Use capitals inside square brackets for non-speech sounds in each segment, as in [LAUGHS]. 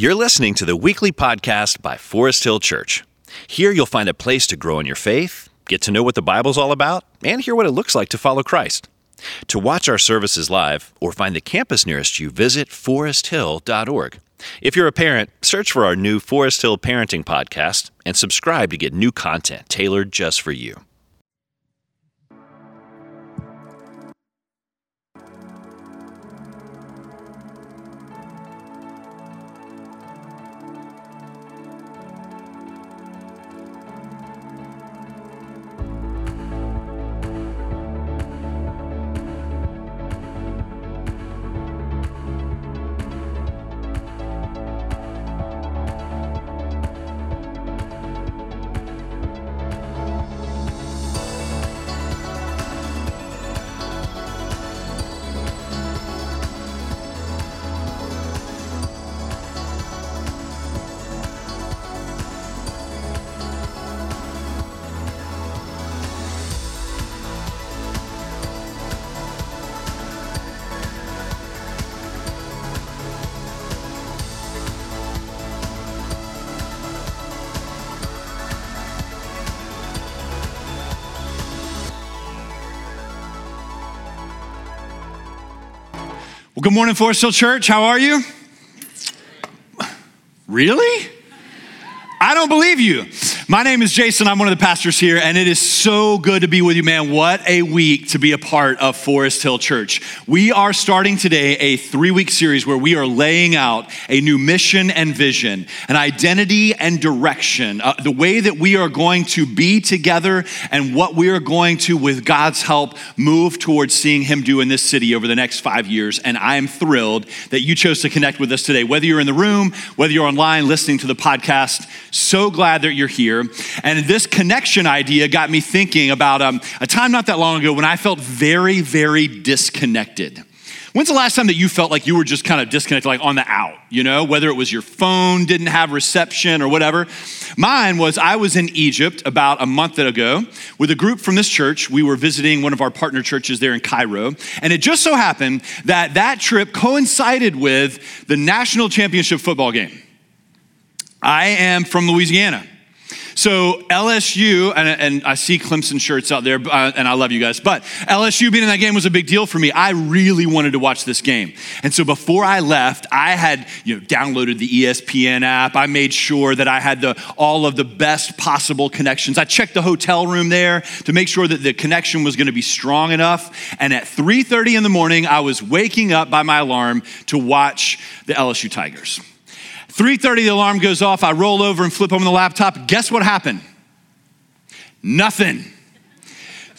You're listening to the weekly podcast by Forest Hill Church. Here you'll find a place to grow in your faith, get to know what the Bible's all about, and hear what it looks like to follow Christ. To watch our services live or find the campus nearest you, visit foresthill.org. If you're a parent, search for our new Forest Hill Parenting Podcast and subscribe to get new content tailored just for you. Well, good morning, Forest Hill Church. How are you? Really? I don't believe you. My name is Jason. I'm one of the pastors here, and it is so good to be with you, man. What a week to be a part of Forest Hill Church. We are starting today a three week series where we are laying out a new mission and vision, an identity and direction, uh, the way that we are going to be together, and what we are going to, with God's help, move towards seeing Him do in this city over the next five years. And I am thrilled that you chose to connect with us today, whether you're in the room, whether you're online listening to the podcast. So glad that you're here. And this connection idea got me thinking about um, a time not that long ago when I felt very, very disconnected. When's the last time that you felt like you were just kind of disconnected, like on the out, you know, whether it was your phone didn't have reception or whatever? Mine was I was in Egypt about a month ago with a group from this church. We were visiting one of our partner churches there in Cairo. And it just so happened that that trip coincided with the national championship football game. I am from Louisiana. So LSU, and, and, I see Clemson shirts out there, uh, and I love you guys, but LSU being in that game was a big deal for me. I really wanted to watch this game. And so before I left, I had you know, downloaded the ESPN app. I made sure that I had the, all of the best possible connections. I checked the hotel room there to make sure that the connection was going to be strong enough. And at 3.30 in the morning, I was waking up by my alarm to watch the LSU Tigers. 3:30 the alarm goes off. I roll over and flip open the laptop. Guess what happened? Nothing.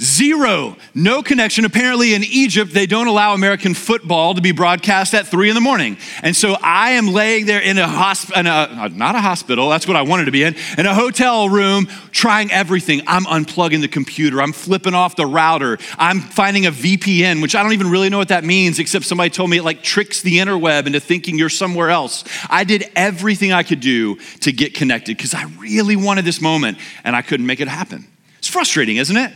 Zero, no connection. Apparently, in Egypt, they don't allow American football to be broadcast at three in the morning. And so I am laying there in a hospital, uh, not a hospital, that's what I wanted to be in, in a hotel room, trying everything. I'm unplugging the computer, I'm flipping off the router, I'm finding a VPN, which I don't even really know what that means, except somebody told me it like tricks the interweb into thinking you're somewhere else. I did everything I could do to get connected because I really wanted this moment and I couldn't make it happen. It's frustrating, isn't it?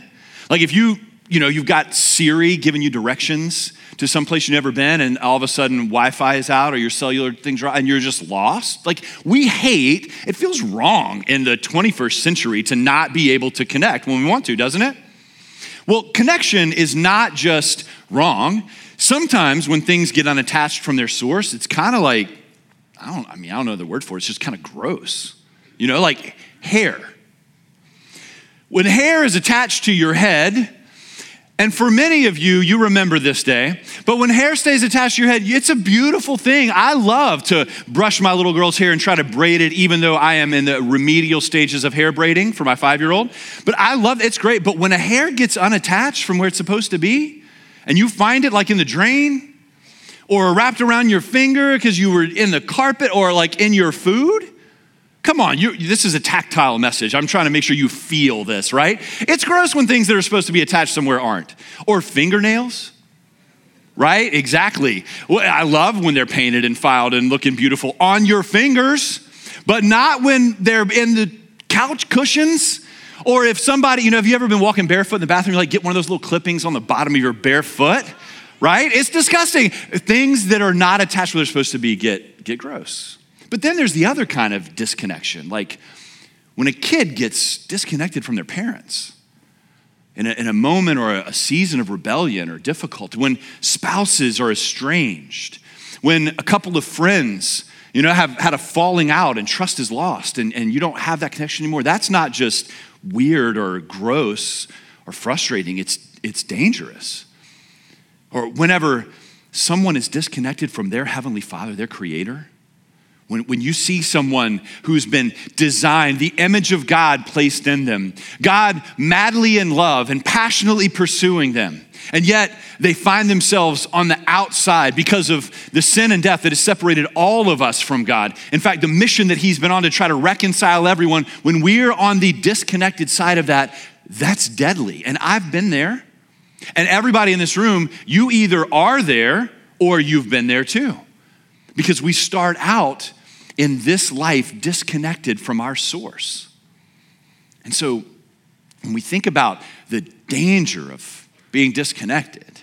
Like if you, you know, you've got Siri giving you directions to some place you've never been and all of a sudden Wi-Fi is out or your cellular thing's right and you're just lost. Like we hate, it feels wrong in the 21st century to not be able to connect when we want to, doesn't it? Well, connection is not just wrong. Sometimes when things get unattached from their source, it's kind of like, I don't, I mean, I don't know the word for it, it's just kind of gross. You know, like hair. When hair is attached to your head, and for many of you, you remember this day, but when hair stays attached to your head, it's a beautiful thing. I love to brush my little girl's hair and try to braid it, even though I am in the remedial stages of hair braiding for my five year old. But I love it's great. But when a hair gets unattached from where it's supposed to be, and you find it like in the drain, or wrapped around your finger because you were in the carpet, or like in your food, Come on, you, this is a tactile message. I'm trying to make sure you feel this, right? It's gross when things that are supposed to be attached somewhere aren't. Or fingernails, right? Exactly. I love when they're painted and filed and looking beautiful on your fingers, but not when they're in the couch cushions. Or if somebody, you know, have you ever been walking barefoot in the bathroom, you like get one of those little clippings on the bottom of your bare foot, right? It's disgusting. Things that are not attached where they're supposed to be get, get gross. But then there's the other kind of disconnection, like when a kid gets disconnected from their parents in a, in a moment or a season of rebellion or difficulty, when spouses are estranged, when a couple of friends you know, have had a falling out and trust is lost and, and you don't have that connection anymore. That's not just weird or gross or frustrating, it's, it's dangerous. Or whenever someone is disconnected from their heavenly father, their creator, when, when you see someone who's been designed, the image of God placed in them, God madly in love and passionately pursuing them, and yet they find themselves on the outside because of the sin and death that has separated all of us from God. In fact, the mission that He's been on to try to reconcile everyone, when we're on the disconnected side of that, that's deadly. And I've been there. And everybody in this room, you either are there or you've been there too. Because we start out in this life disconnected from our source. And so when we think about the danger of being disconnected,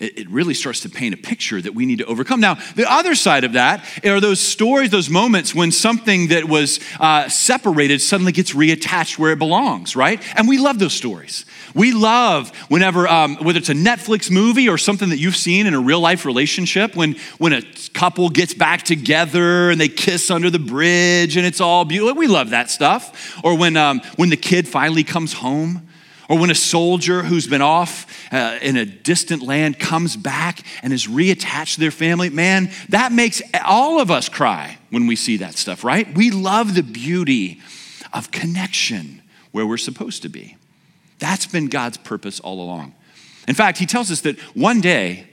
it, really starts to paint a picture that we need to overcome. Now, the other side of that are those stories, those moments when something that was uh, separated suddenly gets reattached where it belongs, right? And we love those stories. We love whenever, um, whether it's a Netflix movie or something that you've seen in a real life relationship, when, when a couple gets back together and they kiss under the bridge and it's all beautiful. We love that stuff. Or when, um, when the kid finally comes home. Or when a soldier who's been off uh, in a distant land comes back and is reattached to their family, man, that makes all of us cry when we see that stuff, right? We love the beauty of connection where we're supposed to be. That's been God's purpose all along. In fact, he tells us that one day,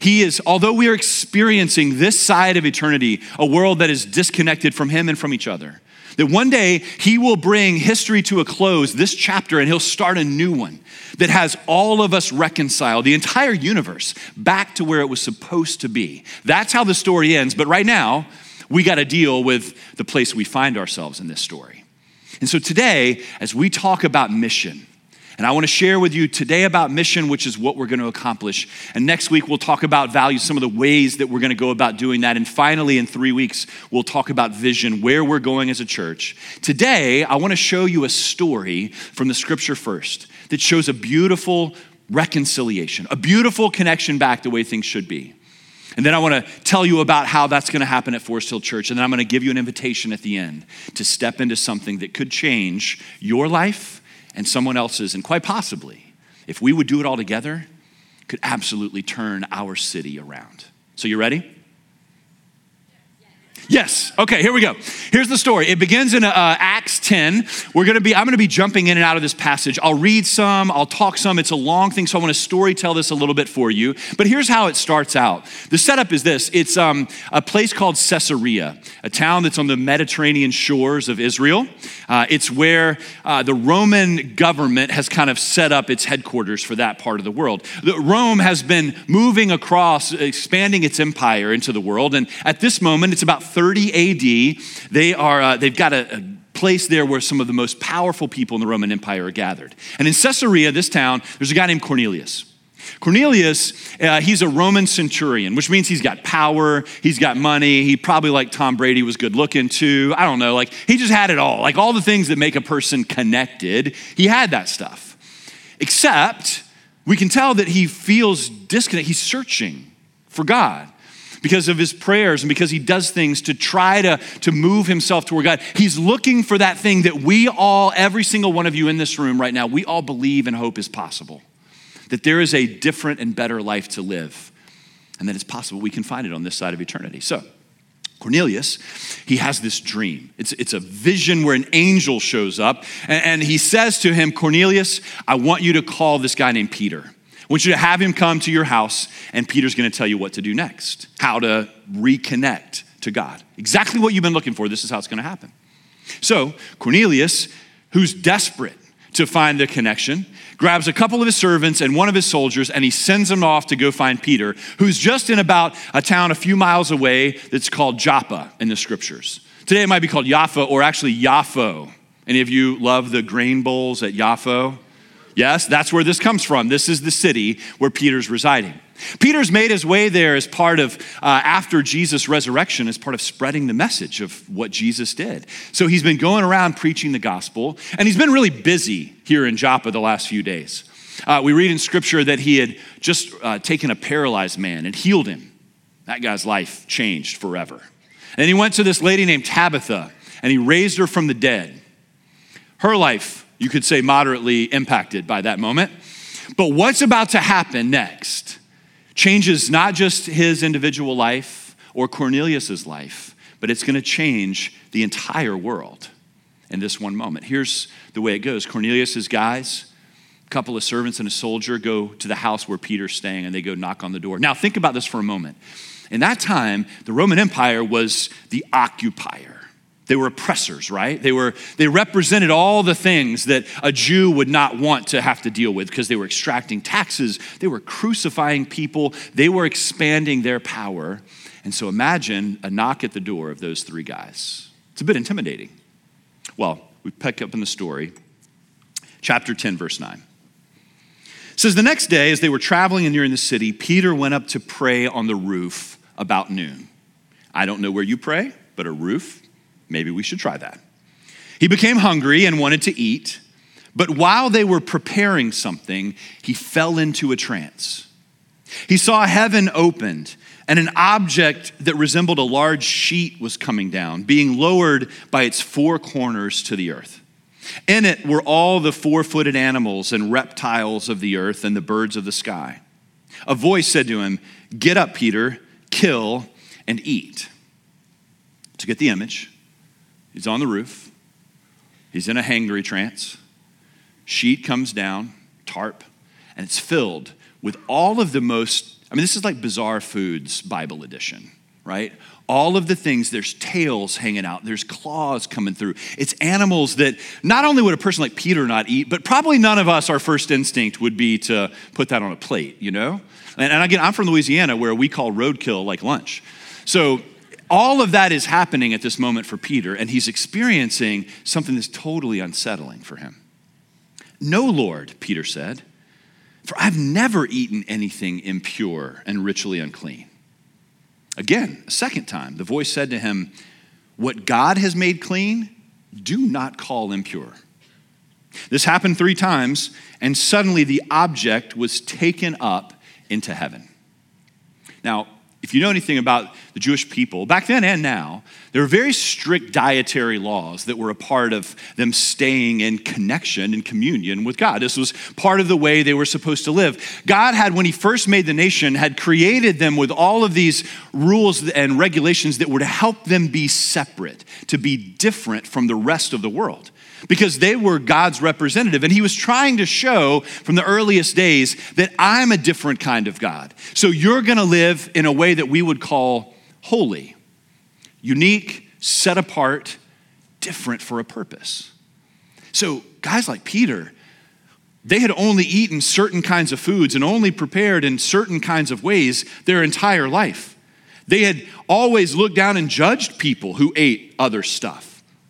he is, although we are experiencing this side of eternity, a world that is disconnected from him and from each other, that one day he will bring history to a close, this chapter, and he'll start a new one that has all of us reconciled, the entire universe, back to where it was supposed to be. That's how the story ends. But right now, we got to deal with the place we find ourselves in this story. And so today, as we talk about mission, and I want to share with you today about mission, which is what we're going to accomplish. And next week, we'll talk about value, some of the ways that we're going to go about doing that. And finally, in three weeks, we'll talk about vision, where we're going as a church. Today, I want to show you a story from the scripture first that shows a beautiful reconciliation, a beautiful connection back the way things should be. And then I want to tell you about how that's going to happen at Forest Hill Church. And then I'm going to give you an invitation at the end to step into something that could change your life and someone else's, and quite possibly, if we would do it all together, could absolutely turn our city around. So, you ready? Yes. Okay, here we go. Here's the story. It begins in uh, Acts 10. We're going to be I'm going to be jumping in and out of this passage. I'll read some, I'll talk some. It's a long thing, so I want to story tell this a little bit for you. But here's how it starts out. The setup is this. It's um, a place called Caesarea, a town that's on the Mediterranean shores of Israel. Uh, it's where uh, the Roman government has kind of set up its headquarters for that part of the world. The, Rome has been moving across, expanding its empire into the world, and at this moment, it's about 30 AD, they are, uh, they've got a, a place there where some of the most powerful people in the Roman Empire are gathered. And in Caesarea, this town, there's a guy named Cornelius. Cornelius, uh, he's a Roman centurion, which means he's got power, he's got money, he probably, like Tom Brady, was good looking too. I don't know, like he just had it all. Like all the things that make a person connected, he had that stuff. Except we can tell that he feels disconnected, he's searching for God because of his prayers and because he does things to try to, to move himself toward God. He's looking for that thing that we all, every single one of you in this room right now, we all believe and hope is possible. That there is a different and better life to live. And that it's possible we can find it on this side of eternity. So, Cornelius, he has this dream. It's, it's a vision where an angel shows up and, and he says to him, Cornelius, I want you to call this guy named Peter. I want you to have him come to your house, and Peter's going to tell you what to do next, how to reconnect to God. Exactly what you've been looking for. This is how it's going to happen. So, Cornelius, who's desperate to find the connection, grabs a couple of his servants and one of his soldiers, and he sends them off to go find Peter, who's just in about a town a few miles away that's called Joppa in the scriptures. Today it might be called Jaffa or actually Yaffo. Any of you love the grain bowls at Yaffo? Yes, that's where this comes from. This is the city where Peter's residing. Peter's made his way there as part of, uh, after Jesus' resurrection, as part of spreading the message of what Jesus did. So he's been going around preaching the gospel, and he's been really busy here in Joppa the last few days. Uh, we read in scripture that he had just uh, taken a paralyzed man and healed him. That guy's life changed forever. And he went to this lady named Tabitha, and he raised her from the dead. Her life, you could say, moderately impacted by that moment. But what's about to happen next? changes not just his individual life or Cornelius's life, but it's going to change the entire world in this one moment. Here's the way it goes Cornelius's guys, a couple of servants and a soldier go to the house where Peter's staying and they go knock on the door. Now, think about this for a moment. In that time, the Roman Empire was the occupier. They were oppressors, right? They, were, they represented all the things that a Jew would not want to have to deal with because they were extracting taxes, they were crucifying people, they were expanding their power. And so imagine a knock at the door of those three guys. It's a bit intimidating. Well, we pick up in the story, chapter 10, verse 9. It says, The next day, as they were traveling and nearing the city, Peter went up to pray on the roof about noon. I don't know where you pray, but a roof Maybe we should try that. He became hungry and wanted to eat, but while they were preparing something, he fell into a trance. He saw heaven opened, and an object that resembled a large sheet was coming down, being lowered by its four corners to the earth. In it were all the four footed animals and reptiles of the earth and the birds of the sky. A voice said to him, Get up, Peter, kill and eat. To get the image, He's on the roof. He's in a hangry trance. Sheet comes down, tarp, and it's filled with all of the most, I mean, this is like Bizarre Foods Bible edition, right? All of the things, there's tails hanging out, there's claws coming through. It's animals that not only would a person like Peter not eat, but probably none of us, our first instinct would be to put that on a plate, you know? And, and again, I'm from Louisiana where we call roadkill like lunch. So all of that is happening at this moment for Peter, and he's experiencing something that's totally unsettling for him. No, Lord, Peter said, for I've never eaten anything impure and ritually unclean. Again, a second time, the voice said to him, What God has made clean, do not call impure. This happened three times, and suddenly the object was taken up into heaven. Now, if you know anything about the Jewish people, back then and now, there were very strict dietary laws that were a part of them staying in connection and communion with God. This was part of the way they were supposed to live. God had, when He first made the nation, had created them with all of these rules and regulations that were to help them be separate, to be different from the rest of the world because they were God's representative. And he was trying to show from the earliest days that I'm a different kind of God. So you're going to live in a way that we would call holy, unique, set apart, different for a purpose. So guys like Peter, they had only eaten certain kinds of foods and only prepared in certain kinds of ways their entire life. They had always looked down and judged people who ate other stuff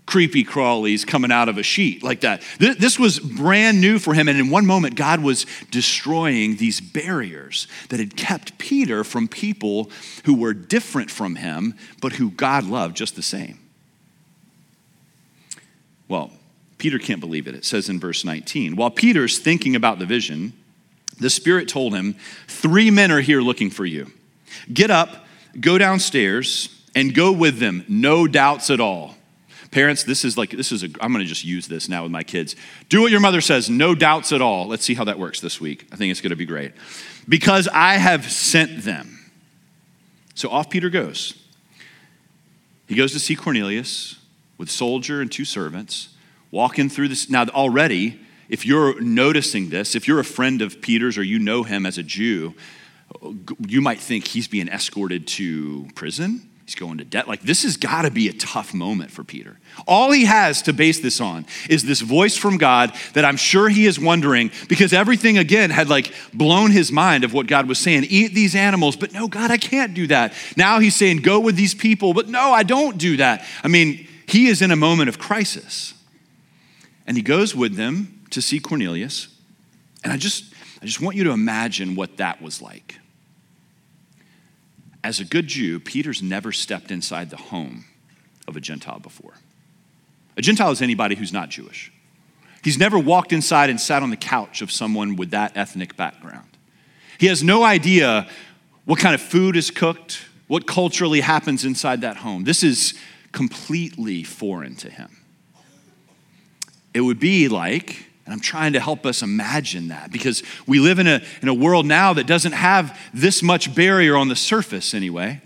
creepy crawlies coming out of a sheet like that. This was brand new for him. And in one moment, God was destroying these barriers that had kept Peter from people who were different from him, but who God loved just the same. Well, Peter can't believe it. It says in verse 19 While Peter's thinking about the vision, the Spirit told him, Three men are here looking for you. Get up, go downstairs, and go with them, no doubts at all. Parents, this is like, this is a, I'm going to just use this now with my kids. Do what your mother says, no doubts at all. Let's see how that works this week. I think it's going to be great. Because I have sent them. So off Peter goes. He goes to see Cornelius with soldier and two servants, walking through this. Now, already, if you're noticing this, if you're a friend of Peter's or you know him as a Jew, you might think he's being escorted to prison He's going to debt. Like, this has got to be a tough moment for Peter. All he has to base this on is this voice from God that I'm sure he is wondering because everything, again, had like blown his mind of what God was saying eat these animals, but no, God, I can't do that. Now he's saying go with these people, but no, I don't do that. I mean, he is in a moment of crisis. And he goes with them to see Cornelius. And I just, I just want you to imagine what that was like. As a good Jew, Peter's never stepped inside the home of a Gentile before. A Gentile is anybody who's not Jewish. He's never walked inside and sat on the couch of someone with that ethnic background. He has no idea what kind of food is cooked, what culturally happens inside that home. This is completely foreign to him. It would be like, and I'm trying to help us imagine that because we live in a, in a world now that doesn't have this much barrier on the surface, anyway.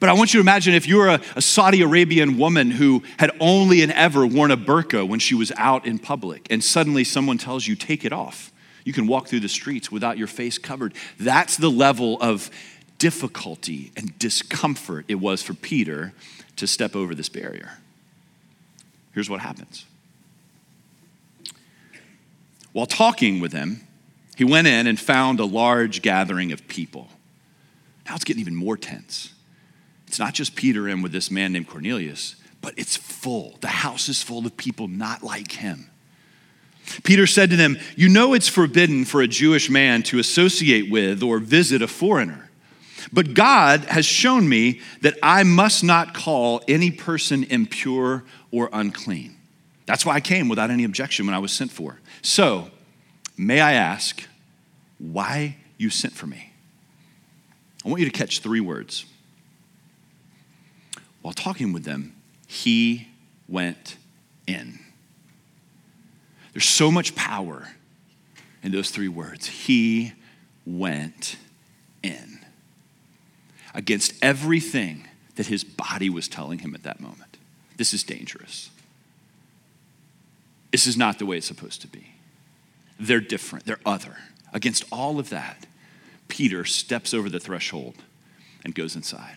But I want you to imagine if you're a, a, Saudi Arabian woman who had only and ever worn a burqa when she was out in public, and suddenly someone tells you, take it off. You can walk through the streets without your face covered. That's the level of difficulty and discomfort it was for Peter to step over this barrier. Here's what happens. While talking with him, he went in and found a large gathering of people. Now it's getting even more tense. It's not just Peter in with this man named Cornelius, but it's full. The house is full of people not like him. Peter said to them, You know it's forbidden for a Jewish man to associate with or visit a foreigner. But God has shown me that I must not call any person impure or unclean. That's why I came without any objection when I was sent for. So, may I ask why you sent for me? I want you to catch three words while talking with them, he went in. There's so much power in those three words. He went in against everything that his body was telling him at that moment. This is dangerous. This is not the way it's supposed to be. They're different, they're other. Against all of that, Peter steps over the threshold and goes inside.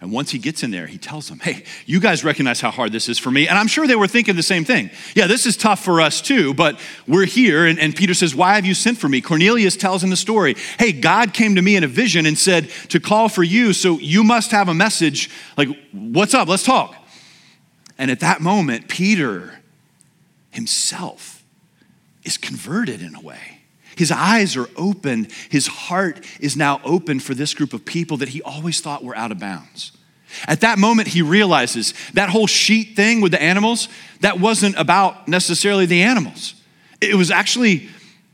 And once he gets in there, he tells them, Hey, you guys recognize how hard this is for me. And I'm sure they were thinking the same thing. Yeah, this is tough for us too, but we're here. And, and, Peter says, Why have you sent for me? Cornelius tells him the story. Hey, God came to me in a vision and said to call for you, so you must have a message. Like, what's up? Let's talk. And at that moment, Peter himself is converted in a way. His eyes are open. His heart is now open for this group of people that he always thought were out of bounds. At that moment, he realizes that whole sheet thing with the animals, that wasn't about necessarily the animals. It was actually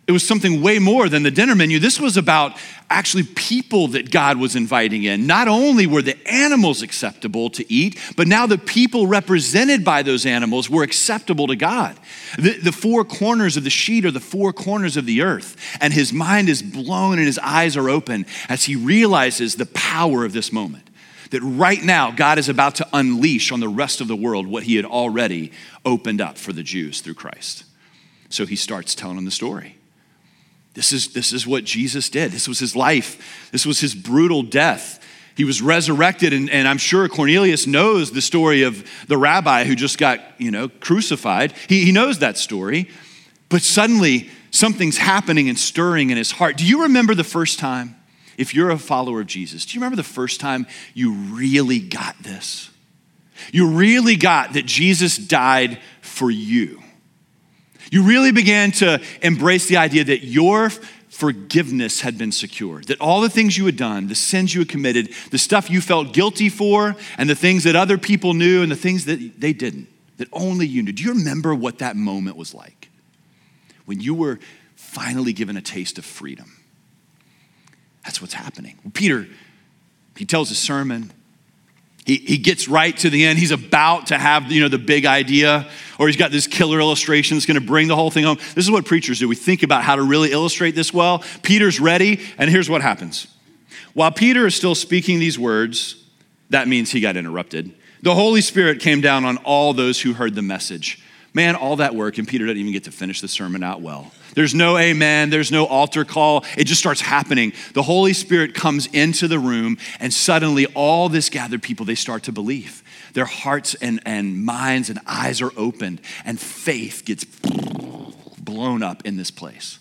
it was something way more than the dinner menu. This was about actually people that God was inviting in. Not only were the animals acceptable to eat, but now the people represented by those animals were acceptable to God. The, the four corners of the sheet are the four corners of the earth. And his mind is blown and his eyes are open as he realizes the power of this moment. That right now, God is about to unleash on the rest of the world what he had already opened up for the Jews through Christ. So he starts telling them the story. This is, this is what Jesus did. This was his life. This was his brutal death. He was resurrected, and, and, I'm sure Cornelius knows the story of the rabbi who just got, you know, crucified. He, he knows that story. But suddenly, something's happening and stirring in his heart. Do you remember the first time, if you're a follower of Jesus, do you remember the first time you really got this? You really got that Jesus died for you. You really began to embrace the idea that your forgiveness had been secured, that all the things you had done, the sins you had committed, the stuff you felt guilty for, and the things that other people knew and the things that they didn't, that only you knew. Do you remember what that moment was like? When you were finally given a taste of freedom. That's what's happening. Peter, he tells a sermon. He, he gets right to the end. He's about to have, you know, the big idea, or he's got this killer illustration that's going to bring the whole thing home. This is what preachers do. We think about how to really illustrate this well. Peter's ready, and here's what happens. While Peter is still speaking these words, that means he got interrupted. The Holy Spirit came down on all those who heard the message. Man, all that work, and Peter doesn't even get to finish the sermon out well. There's no amen, there's no altar call. It just starts happening. The Holy Spirit comes into the room, and suddenly all this gathered people, they start to believe. Their hearts and, and minds and eyes are opened, and faith gets blown up in this place.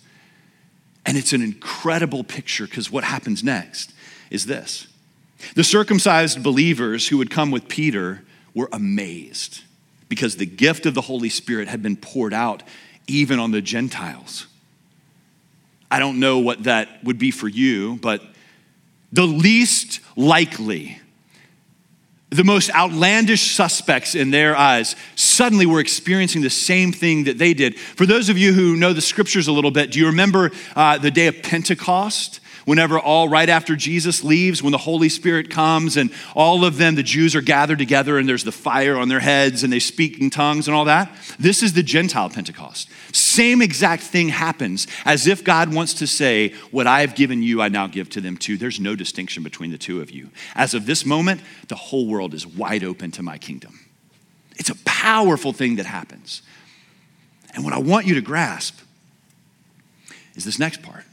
And it's an incredible picture because what happens next is this the circumcised believers who would come with Peter were amazed because the gift of the Holy Spirit had been poured out even on the Gentiles. I don't know what that would be for you, but the least likely, the most outlandish suspects in their eyes, suddenly were experiencing the same thing that they did. For those of you who know the scriptures a little bit, do you remember uh, the day of Pentecost? Whenever all right after Jesus leaves, when the Holy Spirit comes and all of them, the Jews are gathered together and there's the fire on their heads and they speak in tongues and all that. This is the Gentile Pentecost. Same exact thing happens as if God wants to say, What I have given you, I now give to them too. There's no distinction between the two of you. As of this moment, the whole world is wide open to my kingdom. It's a powerful thing that happens. And what I want you to grasp is this next part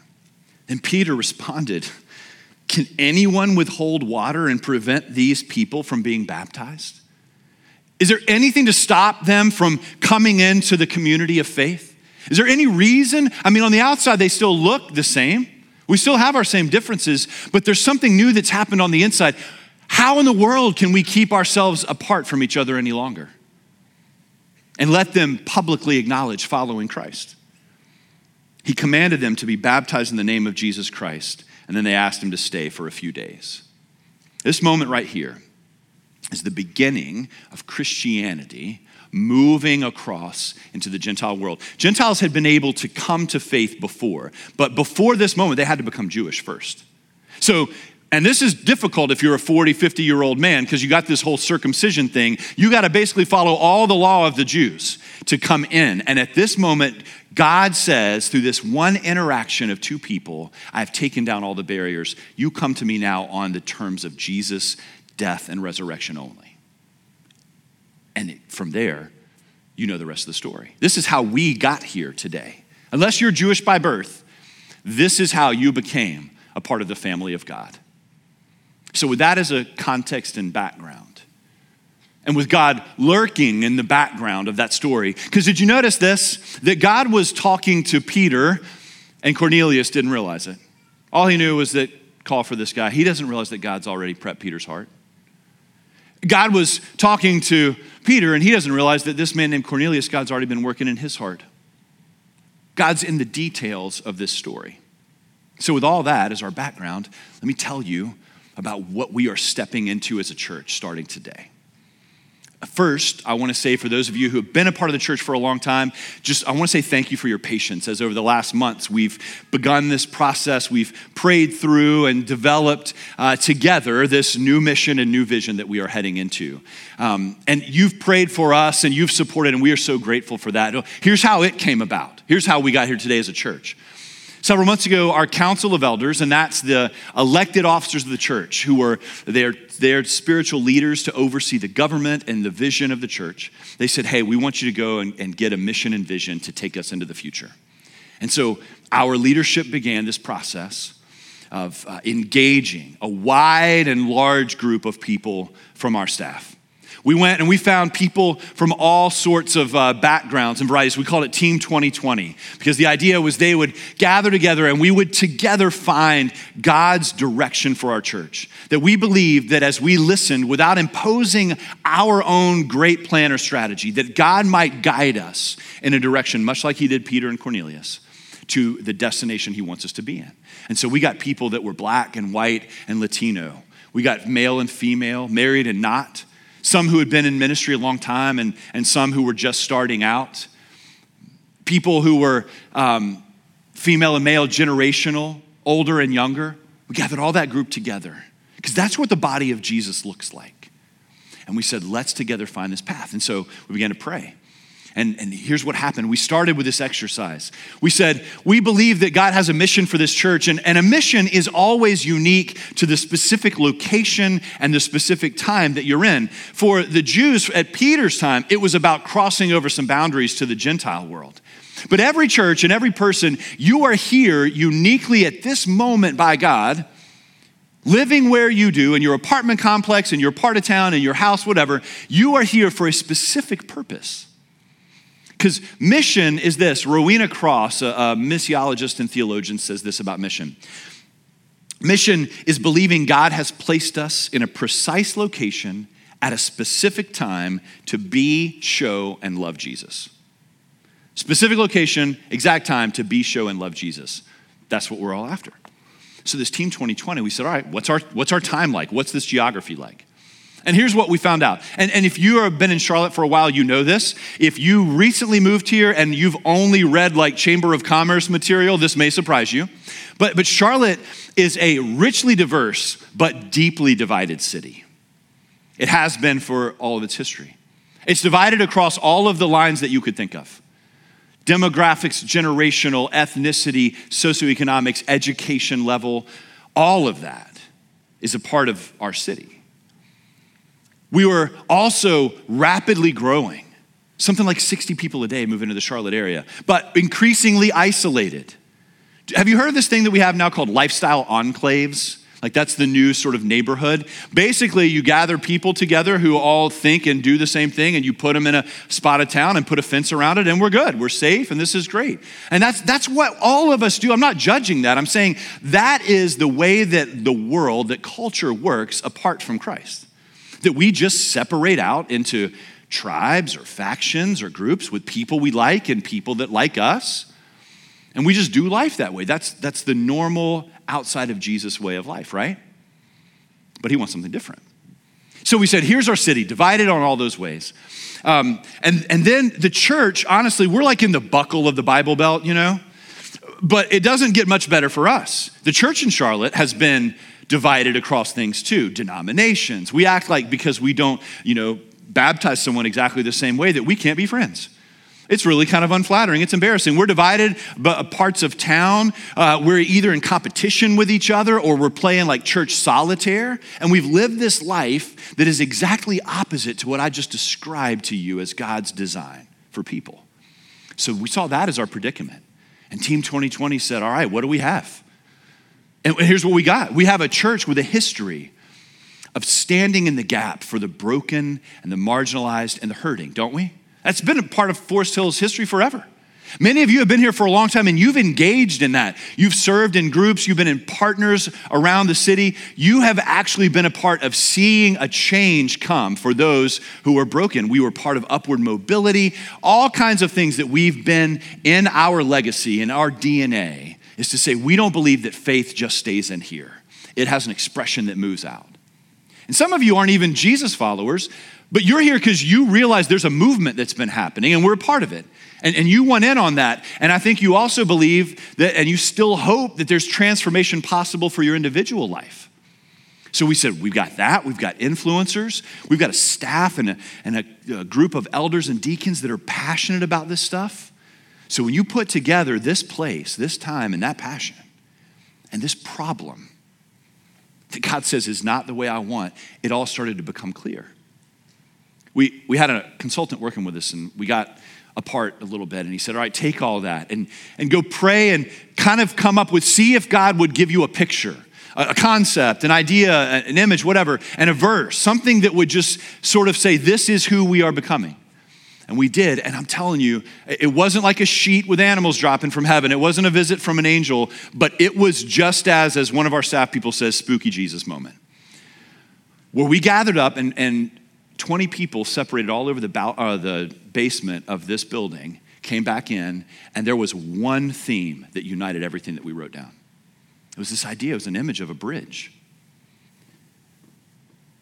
and Peter responded, Can anyone withhold water and prevent these people from being baptized? Is there anything to stop them from coming into the community of faith? Is there any reason? I mean, on the outside, they still look the same. We still have our same differences, but there's something new that's happened on the inside. How in the world can we keep ourselves apart from each other any longer and let them publicly acknowledge following Christ? He commanded them to be baptized in the name of Jesus Christ, and then they asked him to stay for a few days. This moment right here is the beginning of Christianity moving across into the Gentile world. Gentiles had been able to come to faith before, but before this moment, they had to become Jewish first. So, and this is difficult if you're a 40, 50 year old man because you got this whole circumcision thing. You got to basically follow all the law of the Jews to come in. And at this moment, God says, through this one interaction of two people, I've taken down all the barriers. You come to me now on the terms of Jesus' death and resurrection only. And from there, you know the rest of the story. This is how we got here today. Unless you're Jewish by birth, this is how you became a part of the family of God. So, with that as a context and background, and with God lurking in the background of that story. Because did you notice this? That God was talking to Peter and Cornelius didn't realize it. All he knew was that call for this guy. He doesn't realize that God's already prepped Peter's heart. God was talking to Peter and he doesn't realize that this man named Cornelius, God's already been working in his heart. God's in the details of this story. So, with all that as our background, let me tell you about what we are stepping into as a church starting today. First, I want to say for those of you who have been a part of the church for a long time, just I want to say thank you for your patience as over the last months we've begun this process. We've prayed through and developed uh, together this new mission and new vision that we are heading into. Um, and you've prayed for us and you've supported, and we are so grateful for that. Here's how it came about. Here's how we got here today as a church. Several months ago, our council of elders, and that's the elected officers of the church who are their, their spiritual leaders to oversee the government and the vision of the church, they said, Hey, we want you to go and, and get a mission and vision to take us into the future. And so our leadership began this process of uh, engaging a wide and large group of people from our staff. We went and we found people from all sorts of uh, backgrounds and varieties. We called it Team 2020 because the idea was they would gather together and we would together find God's direction for our church. That we believed that as we listened without imposing our own great plan or strategy, that God might guide us in a direction, much like He did Peter and Cornelius, to the destination He wants us to be in. And so we got people that were black and white and Latino. We got male and female, married and not some who had been in ministry a long time and, and some who were just starting out, people who were um, female and male, generational, older and younger. We gathered all that group together because that's what the body of Jesus looks like. And we said, let's together find this path. And so we began to pray. And, and here's what happened. We started with this exercise. We said, We believe that God has a mission for this church, and, and a mission is always unique to the specific location and the specific time that you're in. For the Jews at Peter's time, it was about crossing over some boundaries to the Gentile world. But every church and every person, you are here uniquely at this moment by God living where you do in your apartment complex, in your part of town, in your house, whatever, you are here for a specific purpose. Because mission is this Rowena Cross, a, a missiologist and theologian, says this about mission. Mission is believing God has placed us in a precise location at a specific time to be, show, and love Jesus. Specific location, exact time to be, show, and love Jesus. That's what we're all after. So this team 2020, we said, all right, what's our, what's our time like? What's this geography like? And here's what we found out. And, and if you have been in Charlotte for a while, you know this. If you recently moved here and you've only read like Chamber of Commerce material, this may surprise you. But, but Charlotte is a richly diverse but deeply divided city. It has been for all of its history. It's divided across all of the lines that you could think of demographics, generational, ethnicity, socioeconomics, education level, all of that is a part of our city. We were also rapidly growing, something like 60 people a day move into the Charlotte area, but increasingly isolated. Have you heard of this thing that we have now called lifestyle enclaves? Like that's the new sort of neighborhood. Basically, you gather people together who all think and do the same thing, and you put them in a spot of town and put a fence around it, and we're good. We're safe, and this is great. And that's that's what all of us do. I'm not judging that. I'm saying that is the way that the world, that culture works apart from Christ that we just separate out into tribes or factions or groups with people we like and people that like us. And we just do life that way. That's, that's the normal outside of Jesus way of life, right? But he wants something different. So we said, here's our city, divided on all those ways. Um, and, and then the church, honestly, we're like in the buckle of the Bible Belt, you know? But it doesn't get much better for us. The church in Charlotte has been divided across things too denominations. We act like because we don't, you know, baptize someone exactly the same way that we can't be friends. It's really kind of unflattering. It's embarrassing. We're divided by parts of town. Uh, we're either in competition with each other or we're playing like church solitaire. And we've lived this life that is exactly opposite to what I just described to you as God's design for people. So we saw that as our predicament. And Team 2020 said, All right, what do we have? And here's what we got we have a church with a history of standing in the gap for the broken and the marginalized and the hurting, don't we? That's been a part of Forest Hill's history forever. Many of you have been here for a long time and you've engaged in that. You've served in groups, you've been in partners around the city. You have actually been a part of seeing a change come for those who are broken. We were part of upward mobility, all kinds of things that we've been in our legacy, in our DNA is to say we don't believe that faith just stays in here, it has an expression that moves out. And some of you aren't even Jesus followers, but you're here because you realize there's a movement that's been happening and we're a part of it. And, and you went in on that. And I think you also believe that, and you still hope that there's transformation possible for your individual life. So we said, we've got that. We've got influencers. We've got a staff and a, and a, a group of elders and deacons that are passionate about this stuff. So when you put together this place, this time, and that passion, and this problem that God says is not the way I want, it all started to become clear. We, we had a consultant working with us, and we got apart a little bit, and he said, All right, take all that and, and go pray and kind of come up with, see if God would give you a picture a concept, an idea, an image, whatever, and a verse, something that would just sort of say, This is who we are becoming. And we did. And I'm telling you, it wasn't like a sheet with animals dropping from heaven. It wasn't a visit from an angel, but it was just as, as one of our staff people says, spooky Jesus moment. Where we gathered up and, and 20 people separated all over the, uh, the basement of this building came back in, and there was one theme that united everything that we wrote down. It was this idea, it was an image of a bridge.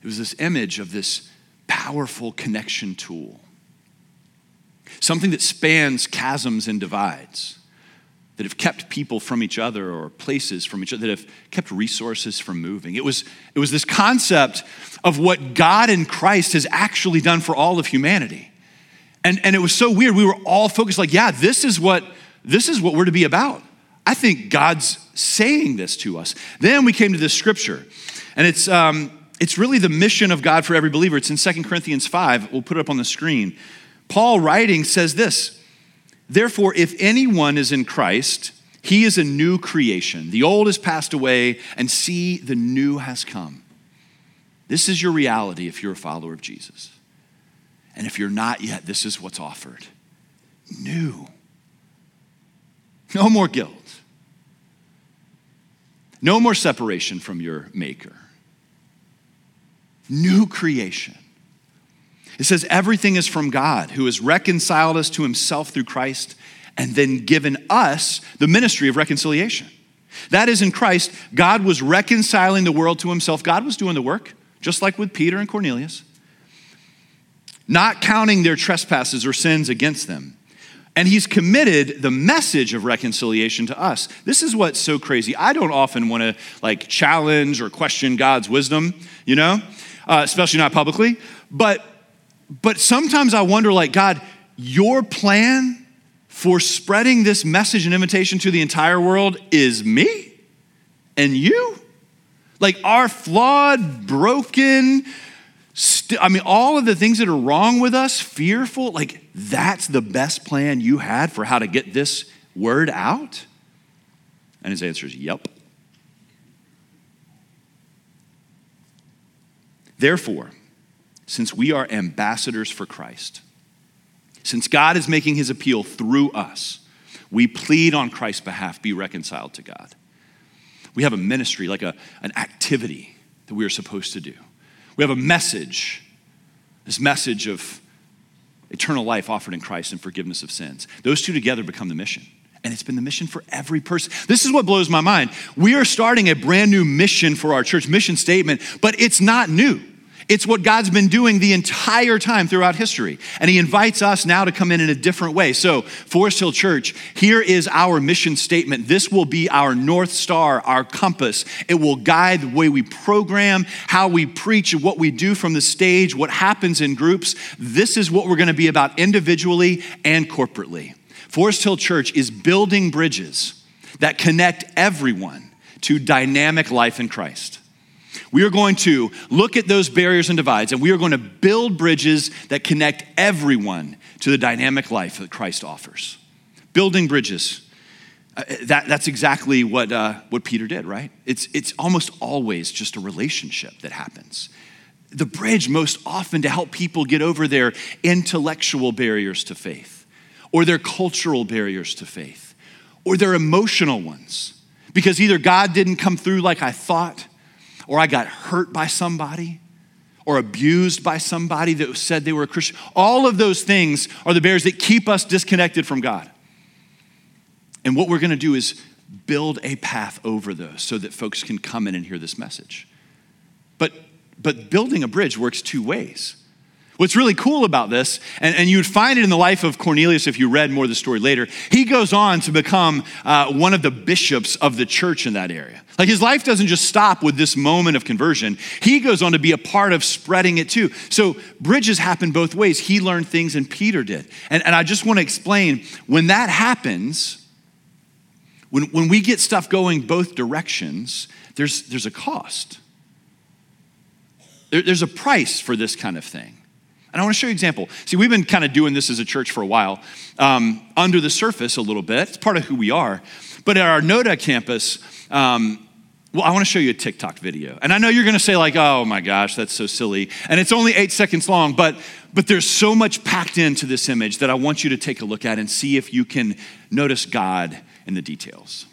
It was this image of this powerful connection tool something that spans chasms and divides, that have kept people from each other or places from each other, that have kept resources from moving. It was, it was this concept of what God in Christ has actually done for all of humanity. And, and it was so weird. We were all focused, like, yeah, this is what this is what we're to be about. I think God's saying this to us. Then we came to this scripture, and it's um, it's really the mission of God for every believer. It's in Second Corinthians 5. We'll put it up on the screen. Paul writing says this Therefore, if anyone is in Christ, he is a new creation. The old has passed away, and see, the new has come. This is your reality if you're a follower of Jesus. And if you're not yet, this is what's offered new. No more guilt. No more separation from your Maker. New creation. It says, everything is from God who has reconciled us to himself through Christ and then given us the ministry of reconciliation. That is, in Christ, God was reconciling the world to himself. God was doing the work, just like with Peter and Cornelius, not counting their trespasses or sins against them. And he's committed the message of reconciliation to us. This is what's so crazy. I don't often want to like challenge or question God's wisdom, you know, uh, especially not publicly. But but sometimes I wonder, like God, your plan for spreading this message and invitation to the entire world is me and you. Like our flawed, broken, st- I mean, all of the things that are wrong with us, fearful, like that's the best plan you had for how to get this word out? And his answer is, yep. Therefore, since we are ambassadors for Christ, since God is making his appeal through us, we plead on Christ's behalf be reconciled to God. We have a ministry, like a, an activity that we are supposed to do. We have a message, this message of eternal life offered in Christ and forgiveness of sins. Those two together become the mission. And it's been the mission for every person. This is what blows my mind. We are starting a brand new mission for our church, mission statement, but it's not new. It's what God's been doing the entire time throughout history. And He invites us now to come in in a different way. So, Forest Hill Church, here is our mission statement. This will be our North Star, our compass. It will guide the way we program, how we preach, what we do from the stage, what happens in groups. This is what we're going to be about individually and corporately. Forest Hill Church is building bridges that connect everyone to dynamic life in Christ. We are going to look at those barriers and divides, and we are going to build bridges that connect everyone to the dynamic life that Christ offers. Building bridges. Uh, that, that's exactly what, uh, what Peter did, right? It's, it's almost always just a relationship that happens. The bridge, most often, to help people get over their intellectual barriers to faith, or their cultural barriers to faith, or their emotional ones. Because either God didn't come through like I thought, or I got hurt by somebody or abused by somebody that said they were a Christian. All of those things are the barriers that keep us disconnected from God. And what we're going to do is build a path over those so that folks can come in and hear this message. But, but building a bridge works two ways. What's really cool about this, and, and you'd find it in the life of Cornelius if you read more of the story later, he goes on to become uh, one of the bishops of the church in that area. Like his life doesn't just stop with this moment of conversion, he goes on to be a part of spreading it too. So bridges happen both ways. He learned things, and Peter did. And, and I just want to explain when that happens, when, when we get stuff going both directions, there's, there's a cost. There, there's a price for this kind of thing. And I want to show you an example. See, we've been kind of doing this as a church for a while, um, under the surface a little bit. It's part of who we are. But at our NODA campus, um, well, I want to show you a TikTok video. And I know you're going to say, like, oh my gosh, that's so silly. And it's only eight seconds long, but, but there's so much packed into this image that I want you to take a look at and see if you can notice God in the details.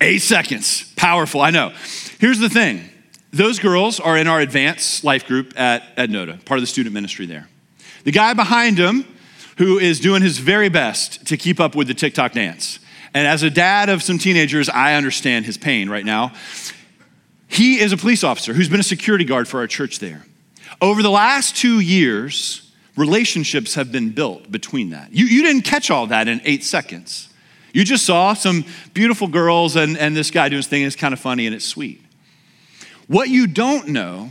Eight seconds. Powerful, I know. Here's the thing those girls are in our advanced life group at, at NODA, part of the student ministry there. The guy behind him, who is doing his very best to keep up with the TikTok dance. And as a dad of some teenagers, I understand his pain right now. He is a police officer who's been a security guard for our church there. Over the last two years, relationships have been built between that. You, you didn't catch all that in eight seconds. You just saw some beautiful girls and, and this guy doing his thing, and it's kind of funny and it's sweet. What you don't know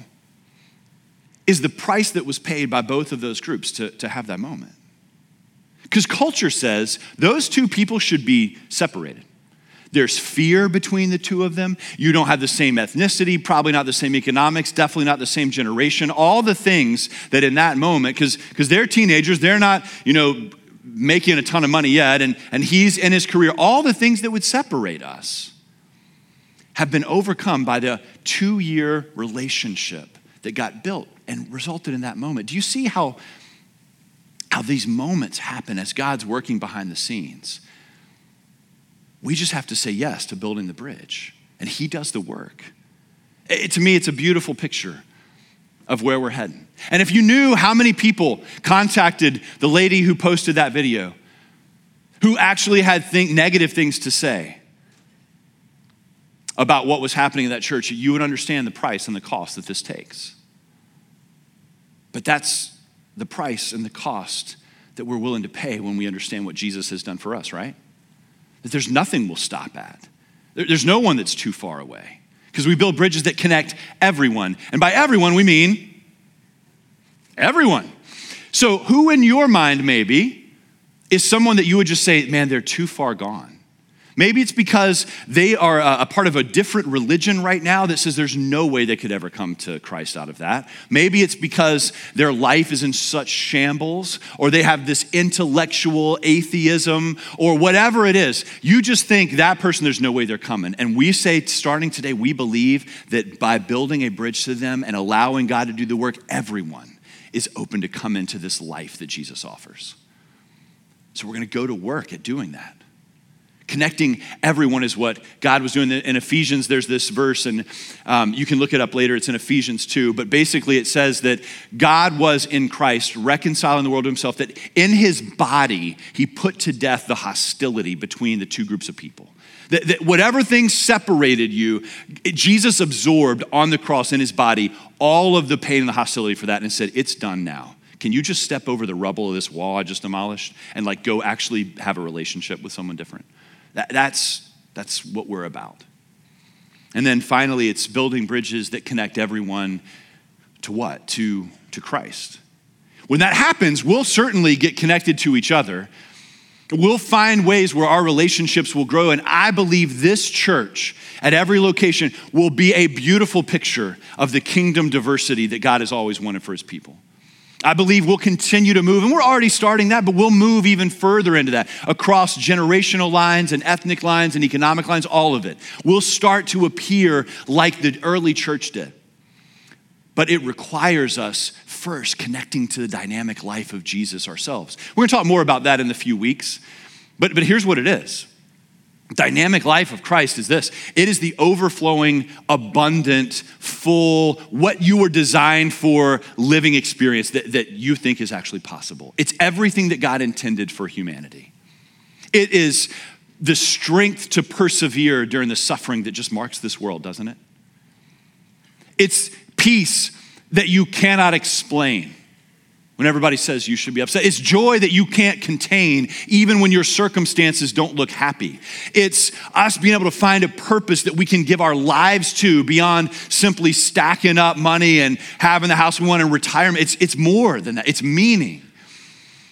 is the price that was paid by both of those groups to, to have that moment. Because culture says those two people should be separated. There's fear between the two of them. You don't have the same ethnicity, probably not the same economics, definitely not the same generation. All the things that in that moment, because they're teenagers, they're not, you know, making a ton of money yet, and, and he's in his career, all the things that would separate us have been overcome by the two year relationship that got built and resulted in that moment. Do you see how, how these moments happen as God's working behind the scenes? We just have to say yes to building the bridge, and He does the work. It, to me, it's a beautiful picture of where we're heading. And if you knew how many people contacted the lady who posted that video, who actually had think, negative things to say about what was happening in that church, you would understand the price and the cost that this takes. But that's the price and the cost that we're willing to pay when we understand what Jesus has done for us, right? That there's nothing we'll stop at. There's no one that's too far away because we build bridges that connect everyone. And by everyone, we mean everyone. So, who in your mind, maybe, is someone that you would just say, man, they're too far gone? Maybe it's because they are a, part of a different religion right now that says there's no way they could ever come to Christ out of that. Maybe it's because their life is in such shambles, or they have this intellectual atheism, or whatever it is. You just think that person, there's no way they're coming. And we say, starting today, we believe that by building a bridge to them and allowing God to do the work, everyone is open to come into this life that Jesus offers. So we're going to go to work at doing that connecting everyone is what God was doing. In Ephesians, there's this verse, and um, you can look it up later. It's in Ephesians 2. But basically, it says that God was in Christ reconciling the world to himself, that in his body, he put to death the hostility between the two groups of people. That, that whatever things separated you, Jesus absorbed on the cross in his body all of the pain and the hostility for that and said, It's done now. Can you just step over the rubble of this wall I just demolished and like go actually have a relationship with someone different? That, that's, that's what we're about. And then finally, it's building bridges that connect everyone to what? To, to Christ. When that happens, we'll certainly get connected to each other. We'll find ways where our relationships will grow. And I believe this church at every location will be a beautiful picture of the kingdom diversity that God has always wanted for his people. I believe we'll continue to move, and we're already starting that, but we'll move even further into that across generational lines and ethnic lines and economic lines, all of it. We'll start to appear like the early church did. But it requires us first connecting to the dynamic life of Jesus ourselves. We're gonna talk more about that in a few weeks, but, but here's what it is dynamic life of Christ is this it is the overflowing, abundant, full, what you were designed for living experience that, that you think is actually possible. It's everything that God intended for humanity. It is the strength to persevere during the suffering that just marks this world, doesn't it? It's peace that you cannot explain when everybody says you should be upset. It's joy that you can't contain, even when your circumstances don't look happy. It's us being able to find a purpose that we can give our lives to beyond simply stacking up money and having the house we want in retirement. It's, it's more than that, it's meaning.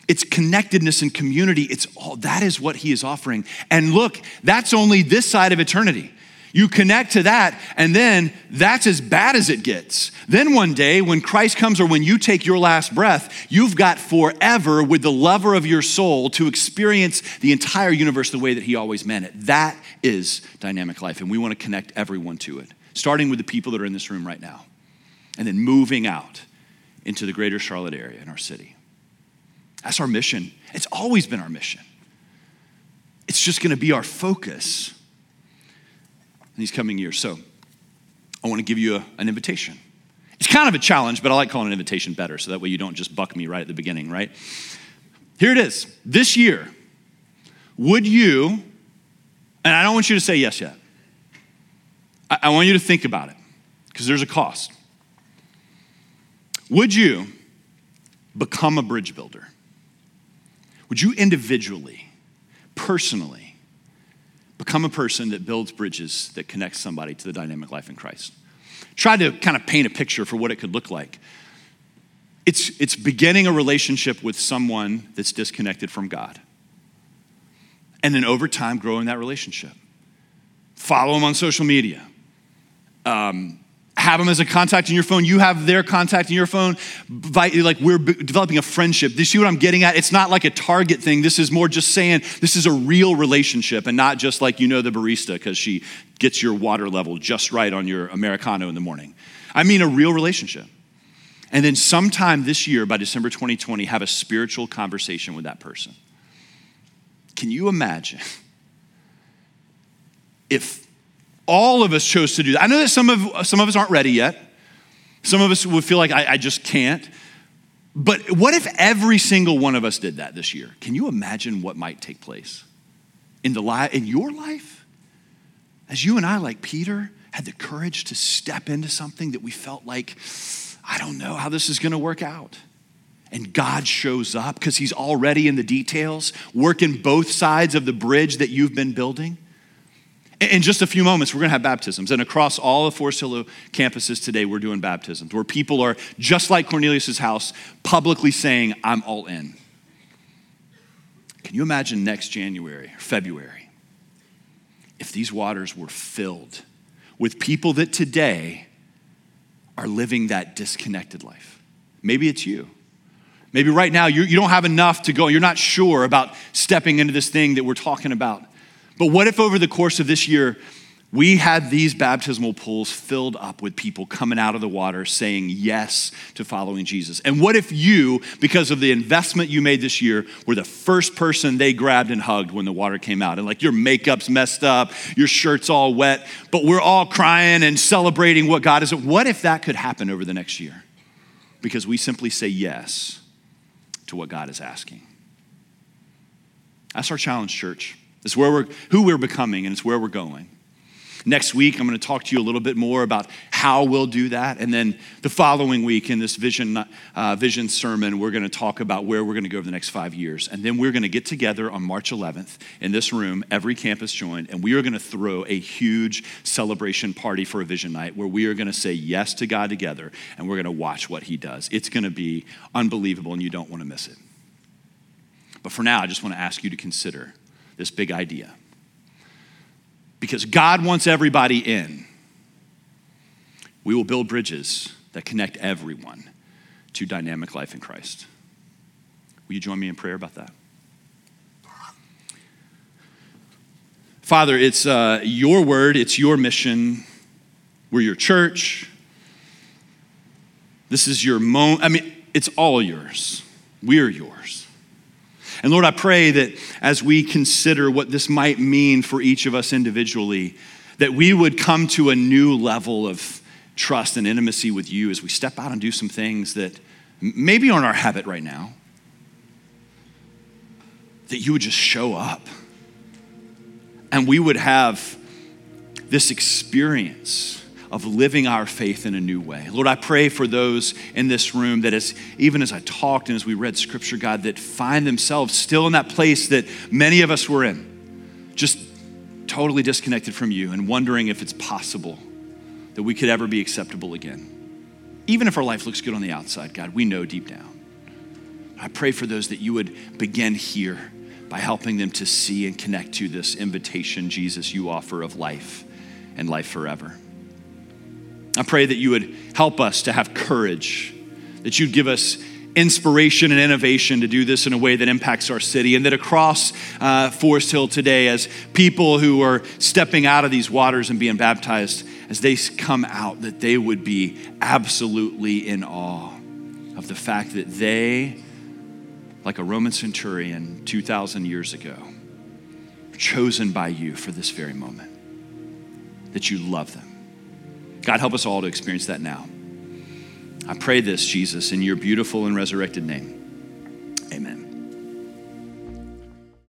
It's connectedness and community. It's all that is what he is offering. And look, that's only this side of eternity. You connect to that, and then that's as bad as it gets. Then one day, when Christ comes or when you take your last breath, you've got forever with the lover of your soul to experience the entire universe the way that He always meant it. That is dynamic life, and we want to connect everyone to it, starting with the people that are in this room right now, and then moving out into the greater Charlotte area in our city. That's our mission. It's always been our mission. It's just going to be our focus these coming years. So I want to give you a, an invitation. It's kind of a challenge, but I like calling an invitation better so that way you don't just buck me right at the beginning, right? Here it is. This year, would you, and I don't want you to say yes yet, I, I want you to think about it because there's a cost. Would you become a bridge builder? Would you individually, personally, Become a person that builds bridges that connects somebody to the dynamic life in Christ. Try to kind of paint a picture for what it could look like. It's, it's beginning a relationship with someone that's disconnected from God. And then over time, growing that relationship. Follow them on social media. Um, have them as a contact in your phone. You have their contact in your phone. Like we're developing a friendship. Do you see what I'm getting at? It's not like a target thing. This is more just saying this is a real relationship and not just like you know the barista because she gets your water level just right on your Americano in the morning. I mean a real relationship. And then sometime this year, by December 2020, have a spiritual conversation with that person. Can you imagine [LAUGHS] if all of us chose to do that. I know that some of, some of us aren't ready yet. Some of us would feel like, I, I just can't. But what if every single one of us did that this year? Can you imagine what might take place in, the li- in your life? As you and I, like Peter, had the courage to step into something that we felt like, I don't know how this is going to work out. And God shows up because He's already in the details, working both sides of the bridge that you've been building. In just a few moments, we're going to have baptisms. And across all of Forest Hill campuses today, we're doing baptisms where people are, just like Cornelius' house, publicly saying, I'm all in. Can you imagine next January or February if these waters were filled with people that today are living that disconnected life? Maybe it's you. Maybe right now you, you don't have enough to go. You're not sure about stepping into this thing that we're talking about. But what if over the course of this year, we had these baptismal pools filled up with people coming out of the water saying yes to following Jesus. And what if you, because of the investment you made this year, were the first person they grabbed and hugged when the water came out? And like your makeup's messed up, your shirt's all wet, but we're all crying and celebrating what God is. What if that could happen over the next year? Because we simply say yes to what God is asking. That's our challenge, church. It's where we're, who we're becoming, and it's where we're going. Next week, I'm going to talk to you a little bit more about how we'll do that. And then the following week, in this vision, uh, vision sermon, we're going to talk about where we're going to go over the next five years. And then we're going to get together on March 11th in this room, every campus joined, and we are going to throw a huge celebration party for a vision night where we are going to say yes to God together and we're going to watch what He does. It's going to be unbelievable, and you don't want to miss it. But for now, I just want to ask you to consider this big idea. Because God wants everybody in. We will build bridges that connect everyone to dynamic life in Christ. Will you join me in prayer about that? Father, it's uh, your word, it's your mission. We're your church. This is your moment. I mean, it's all yours. We're yours. And Lord, I pray that as we consider what this might mean for each of us individually, that we would come to a new level of trust and intimacy with you as we step out and do some things that maybe aren't our habit right now. That you would just show up and we would have this experience of living our faith in a new way. Lord, I pray for those in this room that as even as I talked and as we read scripture, God, that find themselves still in that place that many of us were in, just totally disconnected from you and wondering if it's possible that we could ever be acceptable again. Even if our life looks good on the outside, God, we know deep down. I pray for those that you would begin here by helping them to see and connect to this invitation, Jesus, you offer of life and life forever. I pray that you would help us to have courage, that you'd give us inspiration and innovation to do this in a way that impacts our city, and that across uh, Forest Hill today, as people who are stepping out of these waters and being baptized, as they come out, that they would be absolutely in awe of the fact that they, like a Roman centurion 2,000 years ago, chosen by you for this very moment, that you love them God, help us all to experience that now. I pray this, Jesus, in your beautiful and resurrected name. Amen.